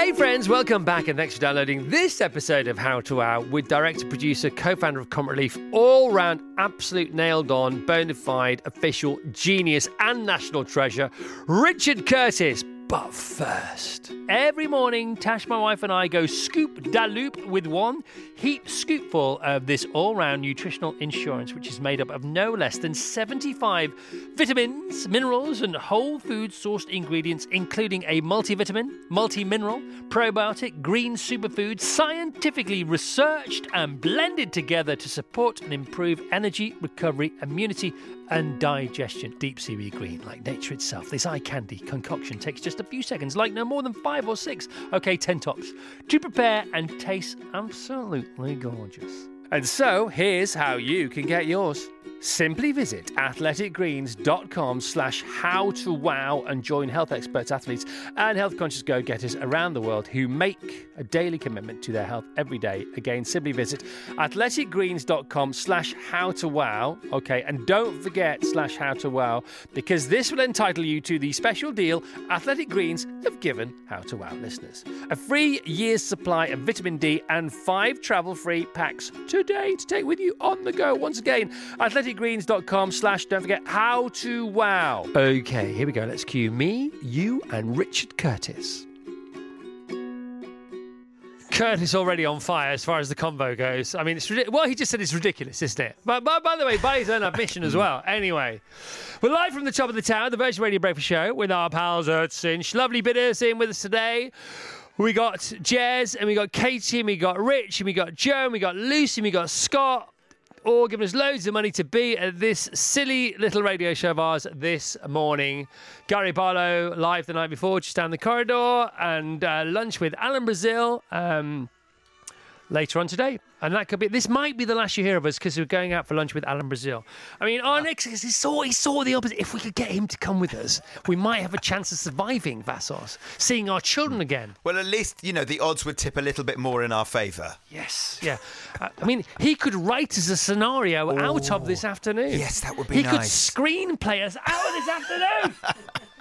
Hey friends, welcome back and thanks for downloading this episode of How to Wow with director, producer, co-founder of Comic Relief, all round absolute nailed on, bona fide, official genius and national treasure, Richard Curtis. But first, every morning, Tash, my wife, and I go scoop da loop with one heap scoopful of this all round nutritional insurance, which is made up of no less than 75 vitamins, minerals, and whole food sourced ingredients, including a multivitamin, multi mineral, probiotic, green superfood, scientifically researched and blended together to support and improve energy, recovery, immunity, and digestion. Deep seaweed green, like nature itself. This eye candy concoction takes just a few seconds, like no more than five or six, okay, ten tops, to prepare and tastes absolutely gorgeous. And so, here's how you can get yours. Simply visit athleticgreens.com slash how to wow and join health experts, athletes, and health conscious go getters around the world who make a daily commitment to their health every day. Again, simply visit athleticgreens.com slash how to wow. Okay, and don't forget slash how to wow because this will entitle you to the special deal Athletic Greens have given How to Wow listeners. A free year's supply of vitamin D and five travel free packs today to take with you on the go. Once again, athleticgreens.com slash don't forget how to wow. Okay, here we go. Let's cue me, you, and Richard Curtis. Curtis already on fire as far as the convo goes. I mean, it's ridiculous. Well, he just said it's ridiculous, isn't it? But, but by the way, by his own admission as well. Anyway, we're live from the top of the tower, the Virgin Radio Breakfast Show with our pals at Cinch. Lovely bitters in with us today. We got Jez and we got Katie and we got Rich and we got Joe and we got Lucy and we got Scott all giving us loads of money to be at this silly little radio show of ours this morning. Gary Barlow live the night before, just down the corridor, and uh, lunch with Alan Brazil um, later on today. And that could be, this might be the last you hear of us because we're going out for lunch with Alan Brazil. I mean, our next, he saw, he saw the opposite. If we could get him to come with us, we might have a chance of surviving Vassos, seeing our children again. Well, at least, you know, the odds would tip a little bit more in our favour. Yes, yeah. Uh, I mean, he could write us a scenario out of this afternoon. Yes, that would be He could nice. screenplay us out of this afternoon.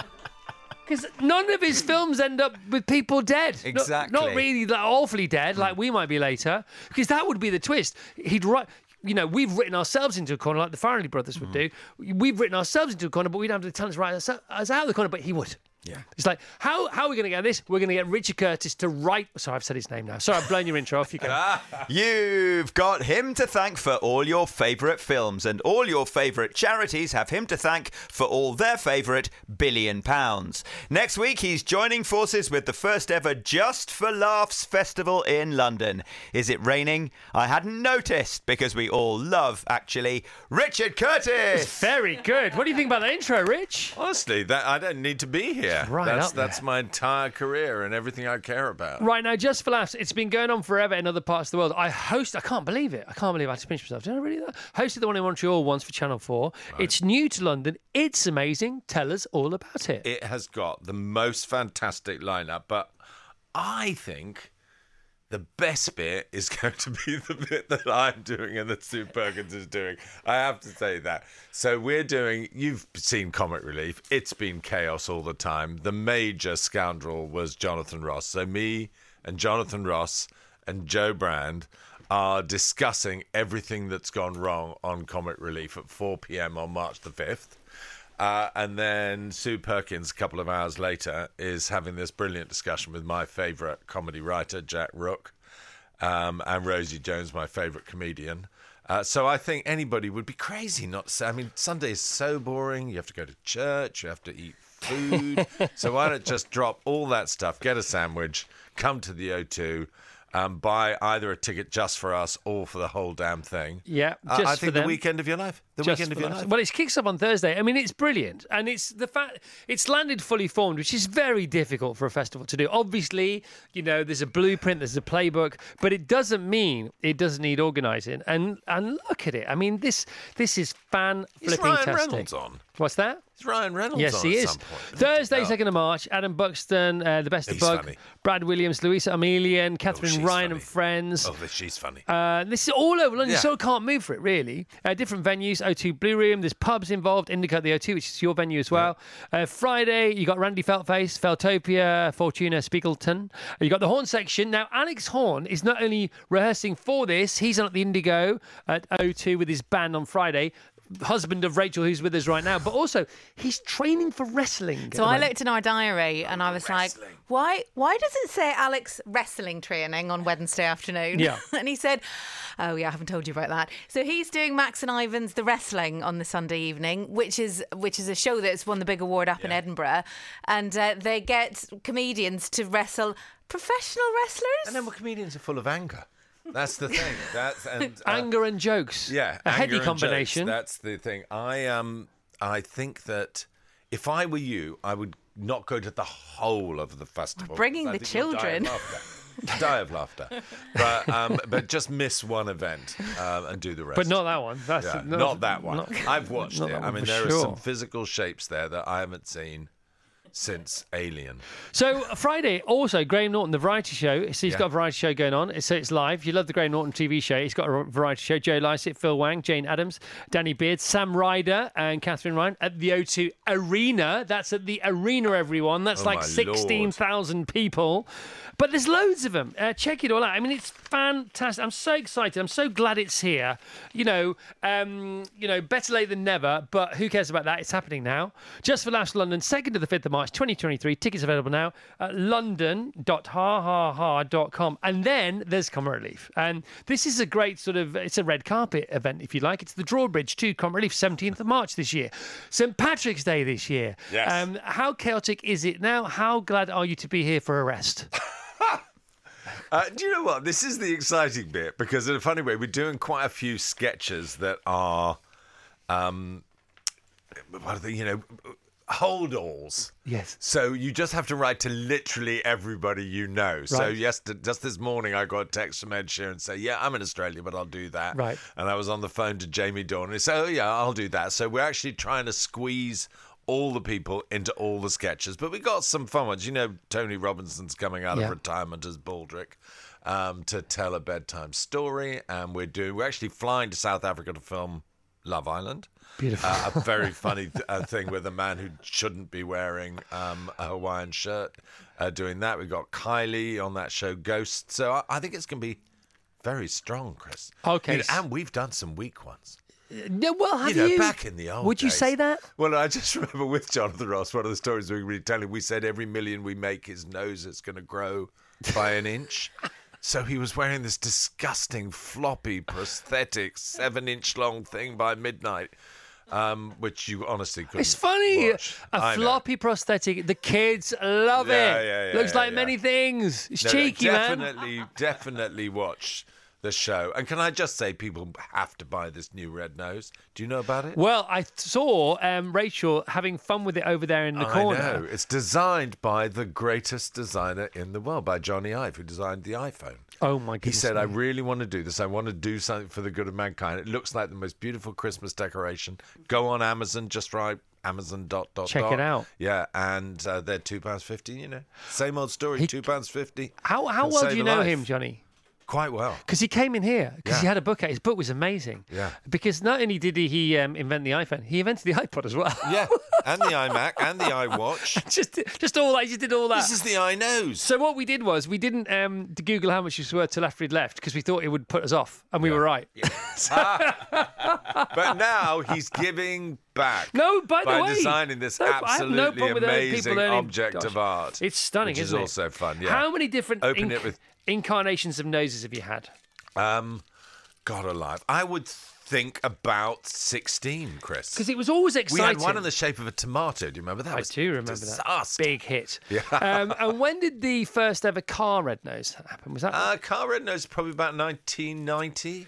Because none of his films end up with people dead. Not- Exactly. Not, really that awfully dead, like we might be later. Because that would be the twist. He'd write. You know, we've written ourselves into a corner like the Farrelly brothers would mm-hmm. do. We've written ourselves into a corner, but we don't have the talent to write us us out of the corner. But he would. Yeah. It's like, how, how are we going to get this? We're going to get Richard Curtis to write. Sorry, I've said his name now. Sorry, I've blown your intro off. You go. You've got him to thank for all your favourite films, and all your favourite charities have him to thank for all their favourite billion pounds. Next week, he's joining forces with the first ever Just for Laughs festival in London. Is it raining? I hadn't noticed because we all love, actually, Richard Curtis. Very good. What do you think about the intro, Rich? Honestly, that I don't need to be here. Right that's that's my entire career and everything I care about. Right now, just for laughs, it's been going on forever in other parts of the world. I host, I can't believe it. I can't believe I had to pinch myself. Did I really? That? Hosted the one in Montreal once for Channel 4. It's new to London. It's amazing. Tell us all about it. It has got the most fantastic lineup, but I think the best bit is going to be the bit that I'm doing and that Sue Perkins is doing. I have to say that. So we're doing. You've seen Comic Relief. It's been chaos all the time. The major scoundrel was Jonathan Ross. So me and Jonathan Ross and Jo Brand are discussing everything that's gone wrong on Comic Relief at 4 p.m. on March the 5th. Uh, and then Sue Perkins, a couple of hours later, is having this brilliant discussion with my favourite comedy writer, Jack Rooke, um, and Rosie Jones, my favourite comedian. Uh, so I think anybody would be crazy not to say. I mean, Sunday is so boring. You have to go to church. You have to eat food. so why not just drop all that stuff, get a sandwich, come to the O2, um, buy either a ticket just for us or for the whole damn thing. Yeah, Uh, just I for think the weekend of your life. The Just weekend of your life. Well, it kicks off on Thursday. I mean, it's brilliant, and it's the fact it's landed fully formed, which is very difficult for a festival to do. Obviously, you know, there's a blueprint, there's a playbook, but it doesn't mean it doesn't need organising. And and look at it. I mean, this this is fan flipping Ryan tastic. Reynolds on? What's that? Is Ryan Reynolds Yes, he at is. some point? Thursday, Oh. second of March. Adam Buxton, uh, the best of He's Bug, funny. Brad Williams, Luisa Omielan, Katherine she's Ryan, and friends. Oh, she's funny. Uh, this is all over London, Yeah. so I can't move for it really. Uh, different venues O2 Blue Room. There's pubs involved. Indigo at the O2, which is your venue as well. Uh, Friday, you got Randy Feltface, Feltopia, Fortuna, Spiegeltent. You got the horn section. Now, Alex Horne is not only rehearsing for this, he's on at the Indigo at O2 with his band on Friday. Husband of Rachel, who's with us right now, but also he's training for wrestling. So I moment. looked in our diary and I was like, why why does it say Alex wrestling training on Wednesday afternoon? Yeah. and he said, Oh yeah, I haven't told you about that. So he's doing Max and Ivan's The Wrestling on the Sunday evening, which is which is a show that's won the big award up in Edinburgh. And uh, they get comedians to wrestle professional wrestlers. And then we're comedians are full of anger. That's the thing. That's and uh, anger and jokes. Yeah, a heady combination. jokes, That's the thing. I um, I think that if I were you, I would not go to the whole of the festival. Bringing the think die of children. laughter. die of laughter, but um, but just miss one event um, and do the rest. but not that one. That's Yeah, no, not that one. not- I've watched it. I mean, for there are some physical shapes there that I haven't seen since Alien. So Friday, also Graham Norton, the variety show. So he's Yeah. got a variety show going on. So it's live. You love the Graham Norton TV show. He's got a variety show. Joe Lycett, Phil Wang, Jayde Adams, Danny Beard, Sam Ryder, and Katherine Ryan at the O2 Arena. That's at the arena, everyone. That's Oh, like sixteen thousand people. But there's loads of them. Uh, check it all out. I mean, it's fantastic. I'm so excited. I'm so glad it's here. You know, um, you know, better late than never. But who cares about that? It's happening now. Just for Laughs London, second to the fifth of March, 2023. Tickets available now at london.hahaha.com. And then there's Comic Relief, and this is a great sort of it's a red carpet event, if you like. It's the Drawbridge to Comic Relief, 17th of March this year, St Patrick's Day this year. Yes. Um, how chaotic is it now? How glad are you to be here for a rest? Uh, do you know what? This is the exciting bit because, in a funny way, we're doing quite a few sketches that are, um, what are they? You know, hold alls. Yes. So you just have to write to literally everybody you know. Right. So Right. yes, just this morning I got a text from Ed Sheeran say, "Yeah, I'm in Australia, but I'll do that." Right. And I was on the phone to Jamie Dornan. and he said, "Oh yeah, I'll do that." So we're actually trying to squeeze all the people into all the sketches, but we got some fun ones. You know, Tony Robinson's coming out Yeah. of retirement as Baldrick. Um, to tell a bedtime story, and we're doing. We're actually flying to South Africa to film Love Island. Beautiful. Uh, a very funny uh, thing with a man who shouldn't be wearing um, a Hawaiian shirt uh, doing that. We've got Kylie on that show, Ghost. So I, I think it's going to be very strong, Chris. Okay. You know, and we've done some weak ones. Yeah, well, have you you? back in the old Would you days. say that? Well, I just remember with Jonathan Ross, one of the stories we were telling, we said every million we make, his nose is going to grow by an inch. So he was wearing this disgusting floppy prosthetic seven inch long thing by midnight, um, which you honestly couldn't. It's funny. watch. A floppy prosthetic. The kids love Yeah, it. yeah, yeah, Looks like many things. It's No, no, cheeky, man. definitely, definitely watch the show. And can I just say, people have to buy this new red nose. Do you know about it? Well, I saw um, Rachel having fun with it over there in the I corner. know. It's designed by the greatest designer in the world, by Jony Ive, who designed the iPhone. Oh my goodness. He said, I really want to do this. I want to do something for the good of mankind. It looks like the most beautiful Christmas decoration. Go on Amazon, just write Amazon dot dot Check dot. it out. Yeah, and uh, they're two pounds fifty. You know, same old story. two pounds fifty. How how well do you know life. him, Jony? Quite well. Because he came in here because he had a book out. His book was amazing. Yeah. Because not only did he, he um, invent the iPhone, he invented the iPod as well. Yeah, and the iMac and the iWatch. just just all that. He just did all that. This is the I iNose. So what we did was we didn't um, Google how much it was worth till after he'd left because we thought it would put us off, and we were right. But now he's giving back. No, by the by way, designing this no, no absolutely with amazing object Gosh, of art. It's stunning, which is isn't it? also fun. Yeah. How many different Open it with- incarnations of noses have you had? Um, God alive. I would think about 16, Chris. Because it was always exciting. We had one in the shape of a tomato. Do you remember that? I was do remember disaster. that big hit. Um, and when did the first ever car red nose happen? Was that? Uh, car red nose probably about 1990.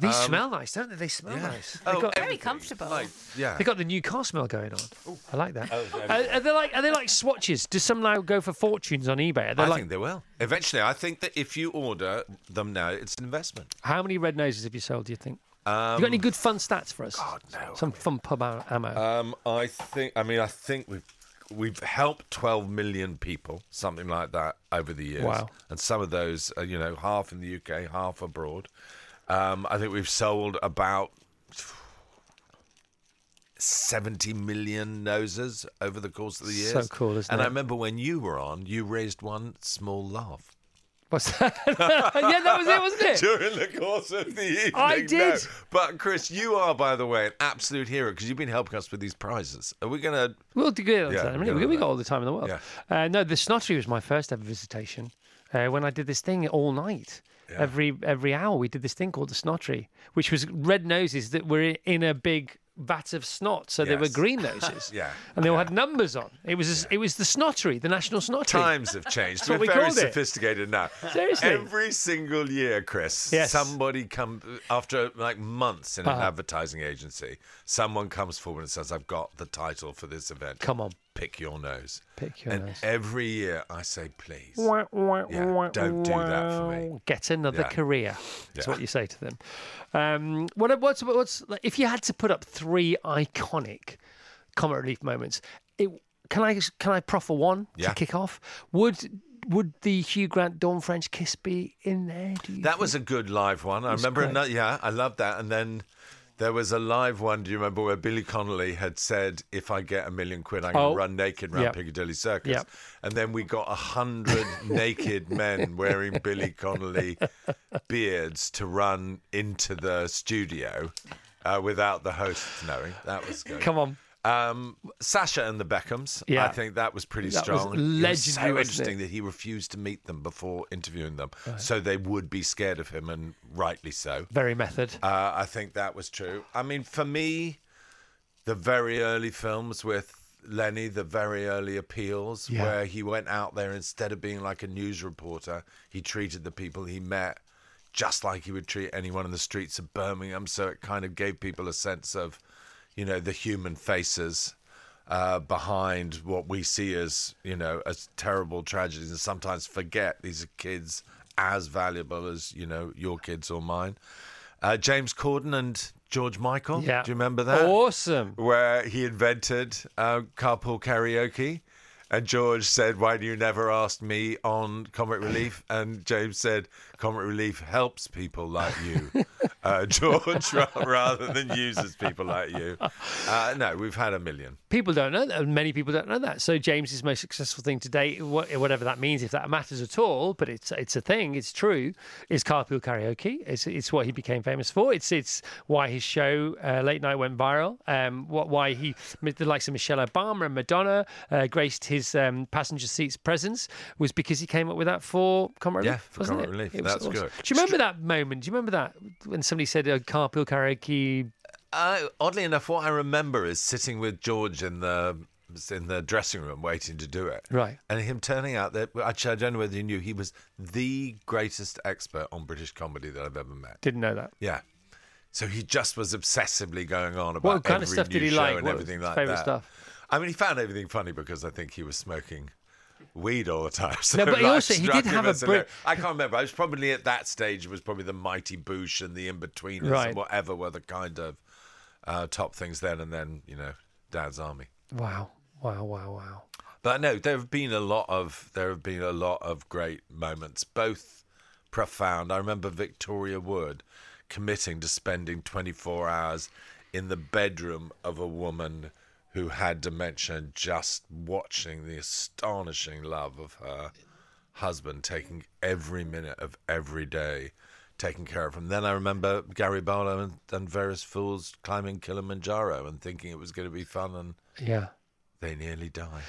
These smell nice, don't they? They smell nice. They Oh, got, Very comfortable. Like, yeah. they got the new car smell going on. I like that. Oh, are, are they like are they like swatches? Do some now go for fortunes on eBay? Are they I like think they will. Eventually, I think that if you order them now, it's an investment. how many red noses have you sold? Do you think? Um, you got any good fun stats for us? God, no, Some fun pub ammo. Um, I think. I mean, I think we've we've helped 12 million people, something like that, over the years. Wow. And some of those, are, you know, half in the UK, half abroad. Um, I think we've sold about 70 million noses over the course of the So years. cool, isn't And I remember when you were on, you raised one small laugh. What's that? yeah, that was it, wasn't it? During the course of the evening. I no. did. But Chris, you are, by the way, an absolute hero because you've been helping us with these prizes. Are we going to. We'll do good. Yeah, Yeah, we'll we, get we, on got all the time in the world. Uh, no, the snottery was my first ever visitation. Uh, when I did this thing all night, every every hour we did this thing called the snottery, which was red noses that were in a big vat of snot, so they were green noses. Yeah, and they all had numbers on. It was it was the snottery, the national snottery. Times have changed. We're we very called it. sophisticated now. Seriously. Every single year, Chris, Yes. somebody come after like months in an Uh-huh. advertising agency, someone comes forward and says, "I've got the title for this event. Come on. Pick your nose." Pick your and nose. every year I say, "Please." Wah, wah, Yeah, wah, don't do that for me. Get another Yeah. career. That's Yeah. what you say to them. Um, what, what's what's like, if you had to put up three iconic comic relief moments? It, can I can I proffer one to kick off? Would would the Hugh Grant Dawn French kiss be in there? Do you That think? was a good live one. I remember. Another, yeah, I loved that. And then there was a live one. Do you remember where Billy Connolly had said, "If I get a million quid, I'm going Oh, to run naked around yep. Piccadilly Circus." Yep. And then we got a hundred naked men wearing Billy Connolly beards to run into the studio uh, without the hosts knowing. That was good. Come on. Um, Sacha and the Beckhams. Yeah. I think that was pretty That was strong. legendary, so wasn't it? interesting that he refused to meet them before interviewing them, so they would be scared of him, and rightly so. Very method. Uh, I think that was true. I mean, for me, the very early films with Lenny, the very early appeals, Yeah. where he went out there instead of being like a news reporter, he treated the people he met just like he would treat anyone in the streets of Birmingham. So it kind of gave people a sense of, you know, the human faces. Uh, behind what we see as you know as terrible tragedies and sometimes forget these are kids as valuable as you know your kids or mine uh, James Corden and George Michael. Yeah. Do you remember that? Awesome. Where he invented uh, carpool karaoke. And George said, Why do you never ask me on Comic Relief? And James said, Comic Relief helps people like you, uh, George, rather than uses people like you. Uh, no, we've had a million. People don't know that. Many people don't know that. So James's most successful thing to date, whatever that means, if that matters at all, but it's it's a thing. It's true. Is carpool karaoke. It's it's what he became famous for. It's it's why his show uh, late night went viral. Um, what why he the likes of Michelle Obama and Madonna uh, graced his um, passenger seat's presence was because he came up with that for comic Yeah, relief. for wasn't Comic it? Relief. It was That's good. Do you remember that moment? Do you remember that when somebody said uh, carpool karaoke? Uh, oddly enough, what I remember is sitting with George in the in the dressing room waiting to do it. Right. And him turning out that actually I don't know whether you knew he was the greatest expert on British comedy that I've ever met. Didn't know that. Yeah. So he just was obsessively going on about What kind of every stuff did he show like? and What everything like favourite that. stuff? I mean, he found everything funny because I think he was smoking weed all the time. So No, but he also- he did have a as bri- I can't remember. I was probably at that stage. It was probably the Mighty Boosh and the In-Betweeners Right. and whatever were the kind of uh, top things then. And then you know, Dad's Army. Wow. Wow. Wow. Wow. But no, there have been a lot of there have been a lot of great moments, both profound. I remember Victoria Wood committing to spending 24 hours in the bedroom of a woman who had dementia, and just watching the astonishing love of her husband, taking every minute of every day, taking care of him. Then I remember Gary Barlow and, and various fools climbing Kilimanjaro and thinking it was going to be fun, and Yeah. they nearly die.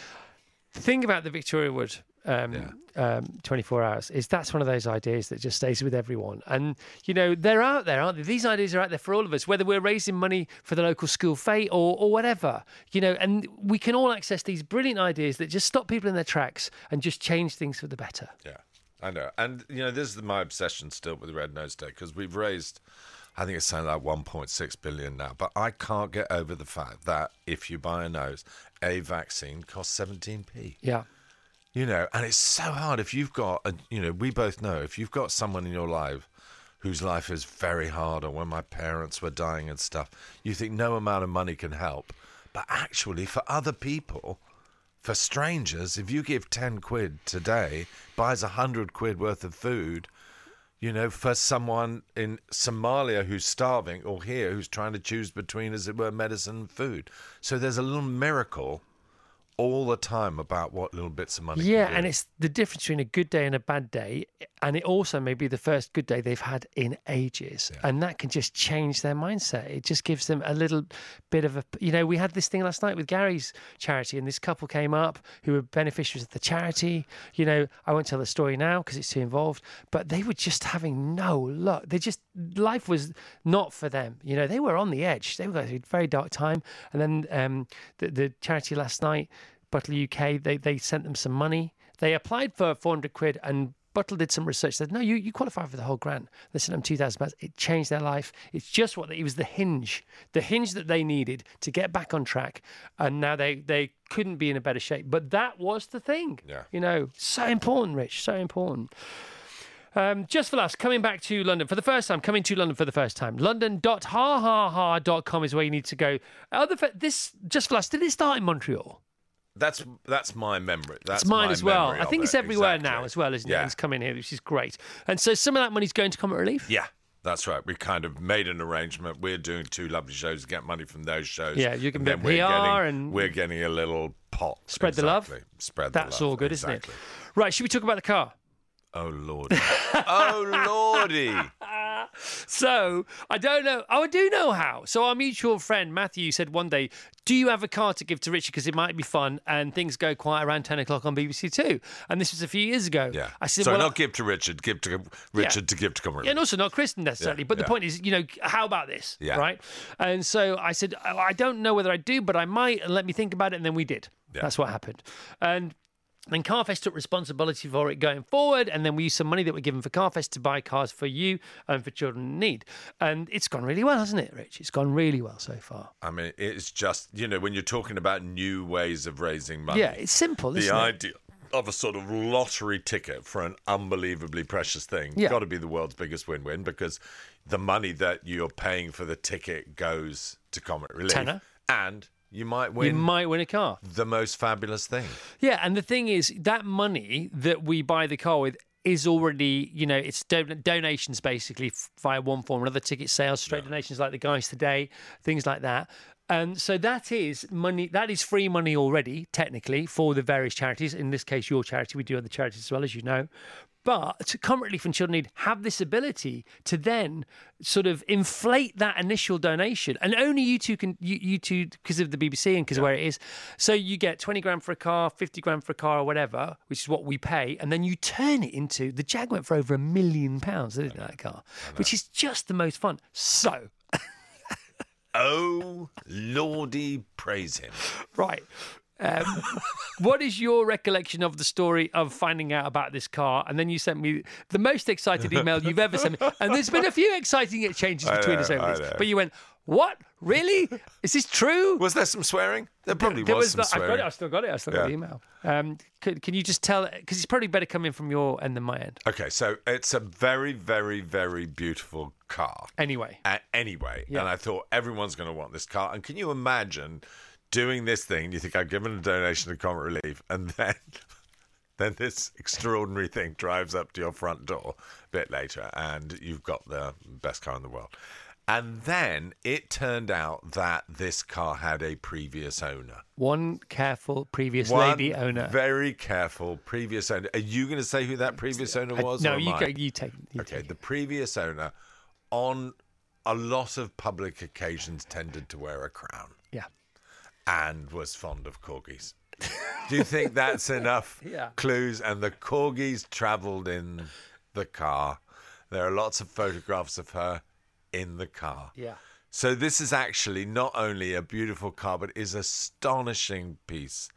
The thing about the Victoria Wood um, um, 24 hours is that's one of those ideas that just stays with everyone. And, you know, they're out there, aren't they? These ideas are out there for all of us, whether we're raising money for the local school fete or, or whatever, you know, and we can all access these brilliant ideas that just stop people in their tracks and just change things for the better. Yeah, I know. And, you know, this is my obsession still with Red Nose Day because we've raised, I think it's something like 1.6 billion now. But I can't get over the fact that if you buy a nose, a vaccine costs 17p. Yeah. You know, and it's so hard if you've got, a, you know, we both know if you've got someone in your life whose life is very hard, or when my parents were dying and stuff, you think no amount of money can help. But actually, for other people, for strangers, if you give 10 quid today, buys 100 quid worth of food, you know, for someone in Somalia who's starving or here who's trying to choose between, as it were, medicine and food. So there's a little miracle all the time about what little bits of money. Yeah, and it's the difference between a good day and a bad day, and it also may be the first good day they've had in ages, and that can just change their mindset. It just gives them a little bit of a, you know, we had this thing last night with Gary's charity, and this couple came up who were beneficiaries of the charity. You know, I won't tell the story now because it's too involved, but they were just having no luck. They just life was not for them. You know, they were on the edge. They were going through a very dark time, and then um, the, the charity last night. Butler UK, they, they sent them some money. They applied for 400 quid and Butler did some research, said, no, you, you qualify for the whole grant. They sent them 2,000 pounds. It changed their life. It's just what, it was the hinge, the hinge that they needed to get back on track. And now they, they couldn't be in a better shape. But that was the thing. Yeah. You know, so important, Rich, so important. Um, just for us, coming back to London for the first time, coming to London for the first time. London.hahaha.com is where you need to go. Other this just for us, did it start in Montreal? That's that's my memory. That's It's mine as well. I think it's it, everywhere exactly. now as well, isn't it? Yeah. It's coming here, which is great. And so some of that money's going to Comic Relief. Yeah, that's right. We kind of made an arrangement. We're doing two lovely shows to get money from those shows. Yeah, you can and then we're PR getting, and- we're getting a little pot. Spread the love. Spread the That's love. all good, exactly. isn't it? Right, should we talk about the car? Oh lordy. oh lordy. So I don't know. Oh, I do know how. So our mutual friend Matthew said one day, "Do you have a car to give to Richard because it might be fun?" And things go quiet around ten o'clock on BBC Two. And this was a few years ago. Yeah. I said, so "Well, not give to Richard, give to Richard to give to Comer. Yeah, and also not Kristen necessarily. Yeah, but the point is, you know, how about this? Yeah. Right. And so I said, "Oh, I don't know whether I do, but I might, and let me think about it. And then we did. Yeah. That's what happened. And then Carfest took responsibility for it going forward, and then we used some money that we're given for Carfest to buy cars for you and for children in need. And it's gone really well, hasn't it, Rich? It's gone really well so far. I mean, it's just you know when you're talking about new ways of raising money. Yeah, it's simple, the isn't it? idea of a sort of lottery ticket for an unbelievably precious thing Yeah. got to be the world's biggest win-win because the money that you're paying for the ticket goes to Comic Relief, Tenner. and you might win. You might win a car. the most fabulous thing. Yeah, and the thing is, that money that we buy the car with is already, you know, it's don- donations basically via one form or another, ticket sales, straight donations like the guys today, things like that. And so that is money, that is free money already, technically, for the various charities. In this case, your charity, we do other charities as well, as you know. But Comic Relief and Children Need have this ability to then sort of inflate that initial donation, and only you two can you, you two because of the BBC and because of where it is. So you get twenty grand for a car, fifty grand for a car, or whatever, which is what we pay, and then you turn it into the Jag went for over a million pounds, didn't that car, which is just the most fun. So Oh lordy, praise him! right. Um, what is your recollection of the story of finding out about this car? And then you sent me the most excited email you've ever sent me. And there's been a few exciting exchanges between know, us over this. But you went, What? Really? Is this true? Was there some swearing? There probably There was, some the- I've got it. I still got it. I still got Yeah. the email. Um, can, can you just tell? Because it's probably better coming from your end than my end. Okay, so it's a very, very, very beautiful car. Anyway, A- anyway, Yeah. and I thought everyone's going to want this car. And can you imagine doing this thing? You think I've given a donation to Comic Relief, and then then this extraordinary thing drives up to your front door a bit later, and you've got the best car in the world. And then it turned out that this car had a previous owner. one careful previous One lady owner. Very careful previous owner. Are you going to say who that previous uh, owner I- was? no, or you I? go. You take. You Okay, take. the previous owner on a lot of public occasions tended to wear a crown Yeah. And was fond of corgis. Do you think that's enough Yeah. clues? And the corgis travelled in the car. There are lots of photographs of her in the car. Yeah. So this is actually not only a beautiful car, but is astonishing piece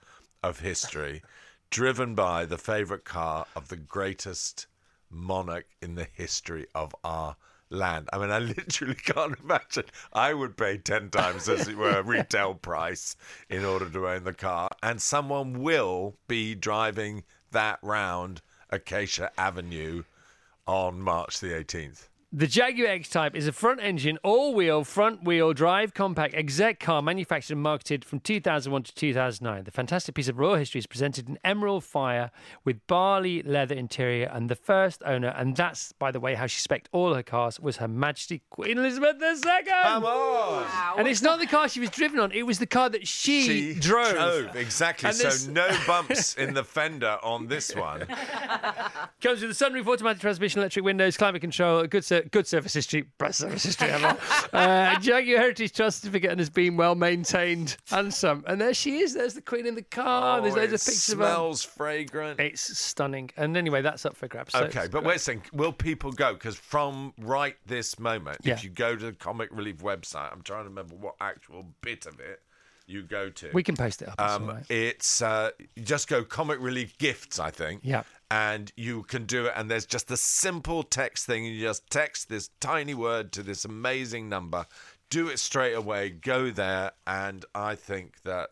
of history, driven by the favourite car of the greatest monarch in the history of our land. I mean, I literally can't imagine. I would pay ten times, as it were, retail price in order to own the car, and someone will be driving that round Acacia Avenue on March the 18th. The Jaguar X Type is a front engine, all wheel, front wheel drive compact exec car manufactured and marketed from 2001 to 2009. The fantastic piece of royal history is presented in emerald fire with barley leather interior, and the first owner, and that's, by the way, how she spec'd all her cars, was Her Majesty Queen Elizabeth II. Come on. And it's not the car she was driven on, it was the car that she, drove. exactly. And so this- no bumps in the fender on this one. Comes with a sunroof, automatic transmission, electric windows, climate control, a good ser- good service history, best service history ever. uh, Jaguar Heritage Trust certificate and has been well maintained. Handsome. And there she is. There's the Queen in the car. There's Oh, loads of pictures of her. smells fragrant. It's stunning. And anyway, that's up for grabs. So Okay, but great. a second. Will people go? Because from right this moment, Yeah. if you go to the Comic Relief website, I'm trying to remember what actual bit of it you go to. we can post it up. It's Um, right. It's uh, just go Comic Relief Gifts, I think. Yeah. And you can do it, and there's just a simple text thing. You just text this tiny word to this amazing number. Do it straight away. Go there, and I think that.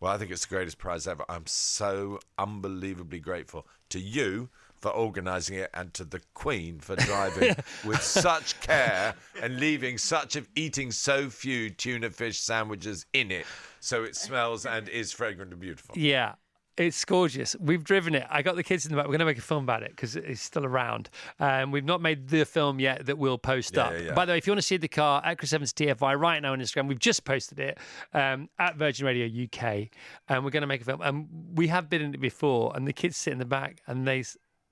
Well, I think it's the greatest prize ever. I'm so unbelievably grateful to you for organising it and to the Queen for driving with such care and leaving such of eating so few tuna fish sandwiches in it so it smells and is fragrant and beautiful. Yeah. It's gorgeous. We've driven it. I got the kids in the back. We're going to make a film about it because it's still around. Um, we've not made the film yet that we'll post Yeah, up. yeah, yeah. By the way, if you want to see the car at Chris Evans TFI right now on Instagram, we've just posted it um, at Virgin Radio UK, and we're going to make a film. And we have been in it before, and the kids sit in the back and they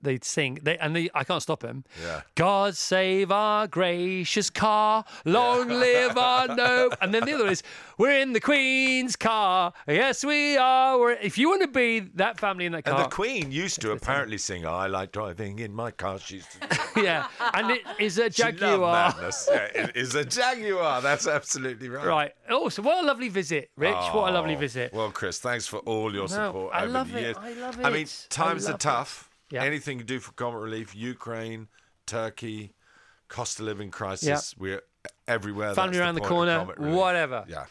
they sing. They and they I can't stop them. Yeah. God save our gracious car, long live our no. And then the other is, we're in the Queen's car. Yes, we are. We're, if you want to be that family in that car, And the Queen used to apparently sing, I like driving in my car. She used to yeah, and it is a Jaguar. Yeah, it is a Jaguar. That's absolutely right. Right. Oh, so what a lovely visit, Rich. what a lovely Oh, visit. Well, Chris, thanks for all your support I over love the it. years. I love it. I mean. I times are tough. it. Yeah. Anything you do for comic relief, Ukraine, Turkey, cost of living crisis, we're everywhere. Family around the of corner, whatever. Yeah.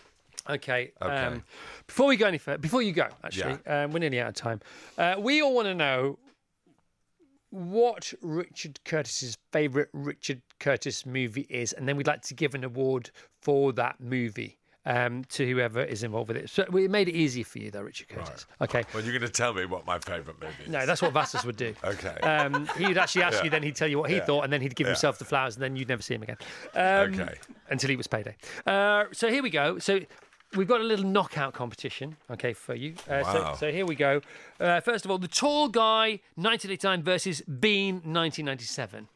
Okay. Okay. Um, before we go any further, before you go, actually, um, we're nearly out of time. Uh, we all want to know what Richard Curtis's favourite Richard Curtis movie is, and then we'd like to give an award for that movie. Um, to whoever is involved with it. So we made it easy for you, though, Richard Curtis. Okay. Well, you're going to tell me what my favourite movie is. No, that's what Vassos would do. Okay. Um, he'd actually ask Yeah. you, then he'd tell you what he Yeah. thought, and then he'd give himself the flowers, and then you'd never see him again. Um, Okay. Until he was payday. Uh, so here we go. So we've got a little knockout competition, okay, for you. Uh, Wow. so, so here we go. Uh, first of all, the tall guy 1989 versus Bean 1997.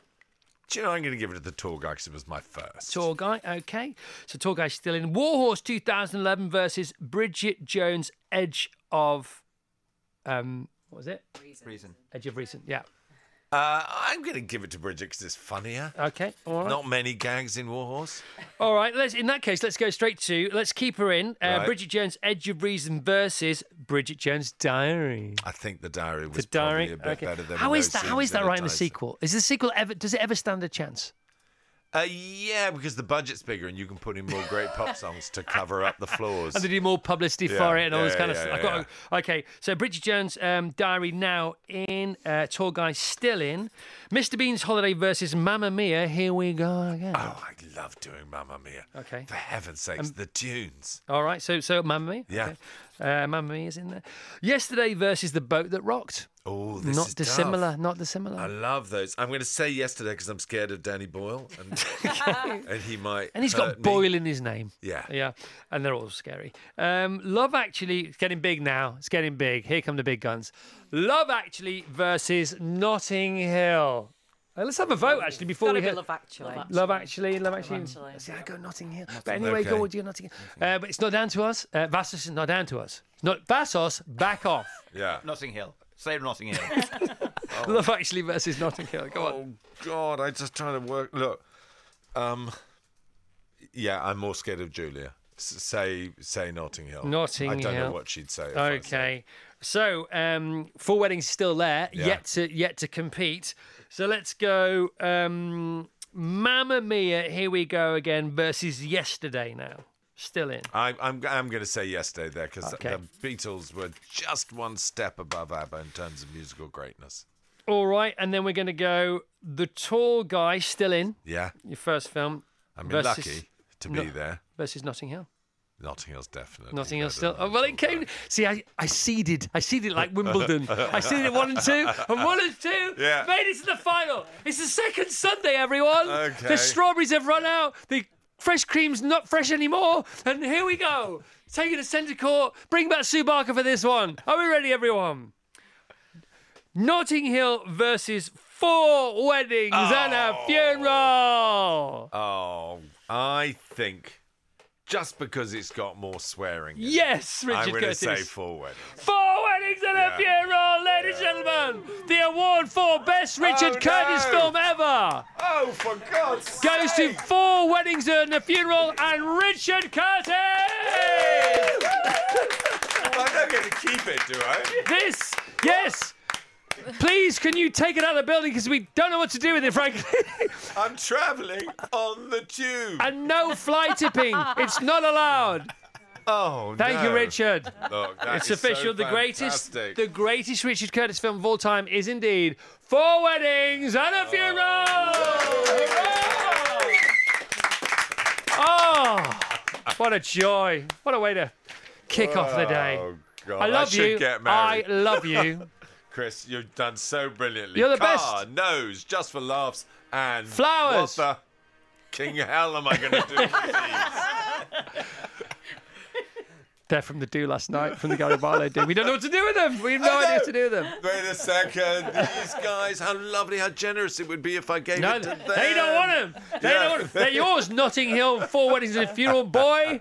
Do you know I'm going to give it to the tall guy because it was my first. Tall guy, okay. So tall guy's still in. Warhorse 2011 versus Bridget Jones Edge of. Um, what was it? Reason. Edge of Reason. Yeah. Uh, I'm going to give it to Bridget because it's funnier. Okay. All right. Not many gags in Warhorse. All right, let's. In that case, let's go straight to. Let's keep her in. Uh, Right. Bridget Jones' Edge of Reason versus Bridget Jones' Diary. I think the diary was The Diary. probably a bit okay. better than How those is that? How scenes is that in right in the Tyson. sequel? Is the sequel ever? Does it ever stand a chance? Uh, yeah, because the budget's bigger and you can put in more great pop songs to cover up the flaws. And they do more publicity Yeah, for it and all yeah, this kind yeah, of stuff. got okay. So Bridget Jones' um, Diary now in. Uh, Tall guy still in. Mr. Bean's Holiday versus Mamma Mia. Here we go again. Oh, I love doing Mamma Mia. Okay. Um, For heaven's sakes, the tunes. All right. So so Mamma Mia. Yeah. Okay. Uh, Mamma Mia's in there. Yesterday versus the boat that rocked. Oh, this not is dissimilar. tough. Not dissimilar. I love those. I'm going to say yesterday because I'm scared of Danny Boyle, and, and he might. And he's hurt got me. Boyle in his name. Yeah. Yeah. And they're all scary. Um, Love Actually, it's getting big now. It's getting big. Here come the big guns. Love Actually versus Notting Hill. Uh, let's have a vote actually before Gotta we be hit. Love Actually. Love Actually, Love Actually. Actually. See, I go Notting Hill. But anyway, go Okay. with your Notting Hill. Uh, but it's not down to us. Uh, Vassos is not down to us. Not Vassos, back off. Yeah. Notting Hill. Say Notting Hill. Love Actually versus Notting Hill. Go on. Oh God, I just trying to work. Look, um, yeah, I'm more scared of Julia. S- say, say Notting Hill. Notting Hill. I don't Hill. know what she'd say. Okay. So, um, Four Weddings still there, Yeah. yet to yet to compete. So let's go. Um, Mamma Mia, here we go again versus Yesterday now, still in. I, I'm I'm going to say yesterday there because Okay. the Beatles were just one step above ABBA in terms of musical greatness. All right, and then we're going to go the tall guy still in Yeah, your first film I mean, versus, lucky to be No. there. versus Notting Hill. Notting Hill's definitely. Notting Hill still. Oh, well, it came. Tall See, I, I seeded. I seeded like Wimbledon. I seeded one and two, and one and two Yeah. made it to the final. It's the second Sunday, everyone. Okay. The strawberries have run out. The fresh cream's not fresh anymore. And here we go. Taking the centre court. Bring back Sue Barker for this one. Are we ready, everyone? Notting Hill versus four weddings and a oh. funeral. Oh, I think just because it's got more swearing. in Yes, Richard I'm going to Curtis. say forward. Four weddings and a Yeah. funeral, ladies and gentlemen. The award for best oh, Richard Oh, Curtis no. film ever Oh, for God's sake! goes to Four Weddings and a Funeral and Richard Curtis. I'm not going to keep it, do I? This, yes. Please, can you take it out of the building because we don't know what to do with it, frankly. I'm travelling on the tube. and no fly tipping. It's not allowed. oh, Thank you. Richard. Look, It's is so official. the greatest, the greatest Richard Curtis film of all time is indeed Four Weddings and a Funeral. Oh, oh what a joy! What a way to kick off the day. Oh, God. I love should you. I love you. Chris, you've done so brilliantly. You're the Car, best. nose, just for laughs, and Flowers. What the king hell am I going to do with these? They're from the do last night, from the Gary Barlow do. We don't know what to do with them. We have no idea what to do with them. Wait a second. These guys, how lovely, how generous it would be if I gave No, it to them. they don't want them. They Yeah. don't want them. They're yours, Notting Hill, Four Weddings and a Funeral. Boy,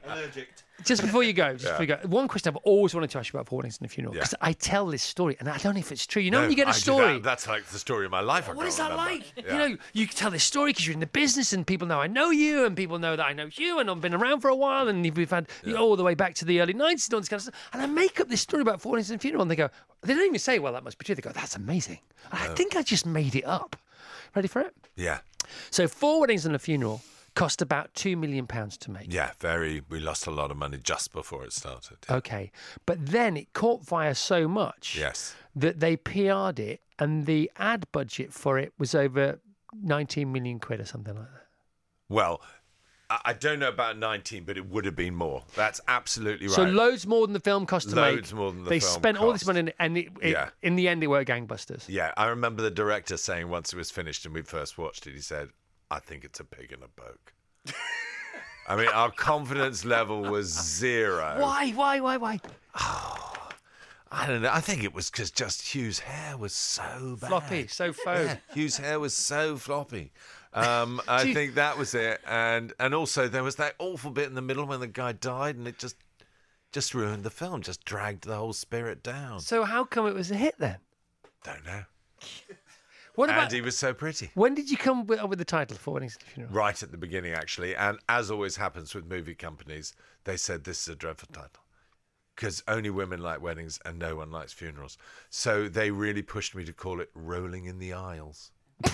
just before you go, just before you go, one question I've always wanted to ask you about Four Weddings and Funeral Yeah. because I tell this story and I don't know if it's true. You know when you get a I story. that. That's like the story of my life. What is that remember. like? Yeah. You know, you tell this story because you're in the business and people know I know you and people know that I know you and I've been around for a while and we've had you know, all the way back to the early 90s and all this kind of stuff. And I make up this story about Four Weddings and Funeral and they go, they don't even say, well, that must be true. They go, that's amazing. And I think I just made it up. Ready for it? yeah. So, Four Weddings and a Funeral cost about £2 million to make. Yeah, very. We lost a lot of money just before it started. Okay. But then it caught fire so much Yes. that they PR'd it and the ad budget for it was over 19 million quid or something like that. Well, I don't know about 19, but it would have been more. That's absolutely right. So loads more than the film cost to make. Loads more than the they film spent all this money, and it, it, Yeah. in the end, it were gangbusters. yeah, I remember the director saying once it was finished and we first watched it, he said, I think it's a pig in a poke. I mean, our confidence level was zero. Why? Why? Why? Why? I don't know. I think it was because just Hugh's hair was so bad. Floppy, so faux. Yeah, Hugh's hair was so floppy. Um, I think that was it, and and also there was that awful bit in the middle when the guy died, and it just just ruined the film, just dragged the whole spirit down. So how come it was a hit then? Don't know. What And about he was so pretty. when did you come with, with the title for Weddings and a Funeral? Right at the beginning, actually, and as always happens with movie companies, they said this is a dreadful title because only women like weddings and no one likes funerals. So they really pushed me to call it "Rolling in the Aisles."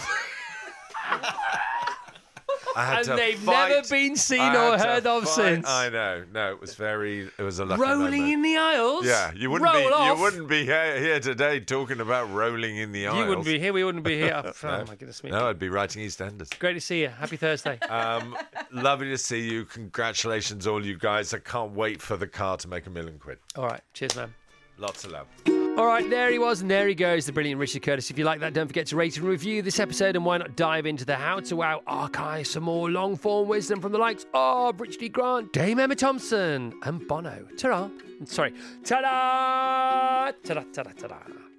And they've fight- never been seen or heard of fight- since. I know. No, it was very. It was a lucky Rolling moment. in the aisles. Yeah, you wouldn't Roll be. off. You wouldn't be here, here today talking about rolling in the aisles. You wouldn't be here. We wouldn't be here. Oh, my goodness me. No, I'd be writing EastEnders. Great to see you. Happy Thursday. Um, lovely to see you. Congratulations, all you guys. I can't wait for the car to make a million quid. All right. Cheers, man. Lots of love. All right, there he was, and there he goes, the brilliant Richard Curtis. If you like that, don't forget to rate and review this episode, and why not dive into the How to Wow archive, some more long form wisdom from the likes of Richard E. Grant, Dame Emma Thompson, and Bono. Ta-ra. Sorry. Ta-da! Ta-da, ta-da, ta-da.